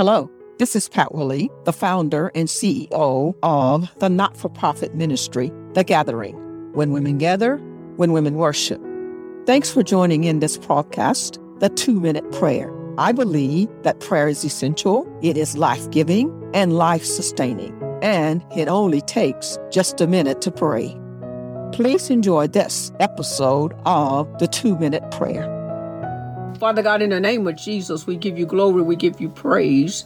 Hello, this is Pat Willie, the founder and CEO of the not for profit ministry, The Gathering. When women gather, when women worship. Thanks for joining in this podcast, The Two Minute Prayer. I believe that prayer is essential, it is life giving and life sustaining, and it only takes just a minute to pray. Please enjoy this episode of The Two Minute Prayer. Father God, in the name of Jesus, we give you glory, we give you praise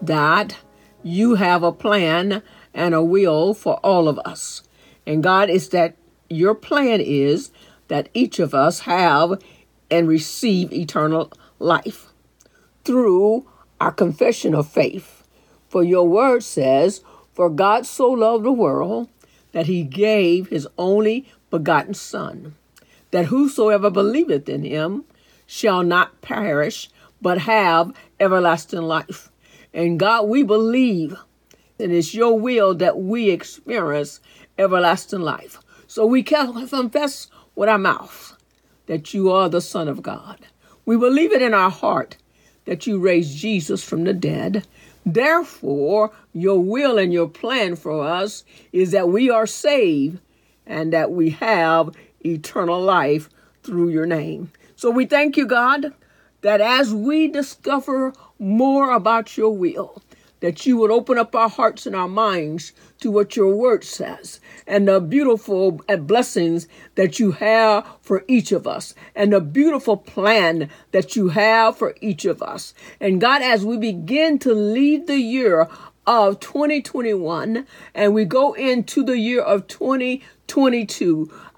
that you have a plan and a will for all of us. And God, is that your plan is that each of us have and receive eternal life through our confession of faith. For your word says, For God so loved the world that he gave his only begotten Son, that whosoever believeth in him shall not perish, but have everlasting life. And God, we believe that it's your will that we experience everlasting life. So we confess with our mouth that you are the Son of God. We believe it in our heart that you raised Jesus from the dead. Therefore, your will and your plan for us is that we are saved and that we have eternal life through your name. So we thank you, God, that as we discover more about your will, that you would open up our hearts and our minds to what your word says and the beautiful blessings that you have for each of us and the beautiful plan that you have for each of us. And God, as we begin to lead the year of 2021 and we go into the year of 2022,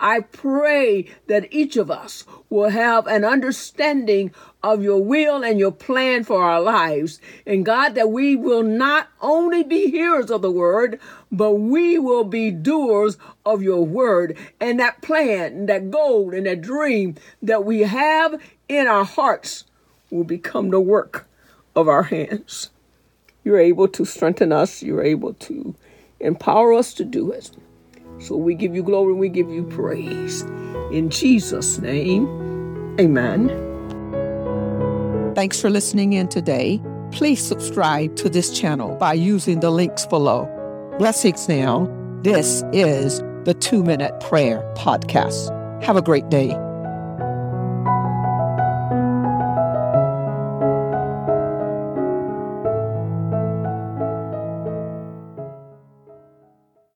I pray that each of us will have an understanding of your will and your plan for our lives. And God, that we will not only be hearers of the word, but we will be doers of your word. And that plan, and that goal, and that dream that we have in our hearts will become the work of our hands. You're able to strengthen us. You're able to empower us to do it. So we give you glory and we give you praise. In Jesus' name, amen. Thanks for listening in today. Please subscribe to this channel by using the links below. Blessings now. This is the Two Minute Prayer Podcast. Have a great day.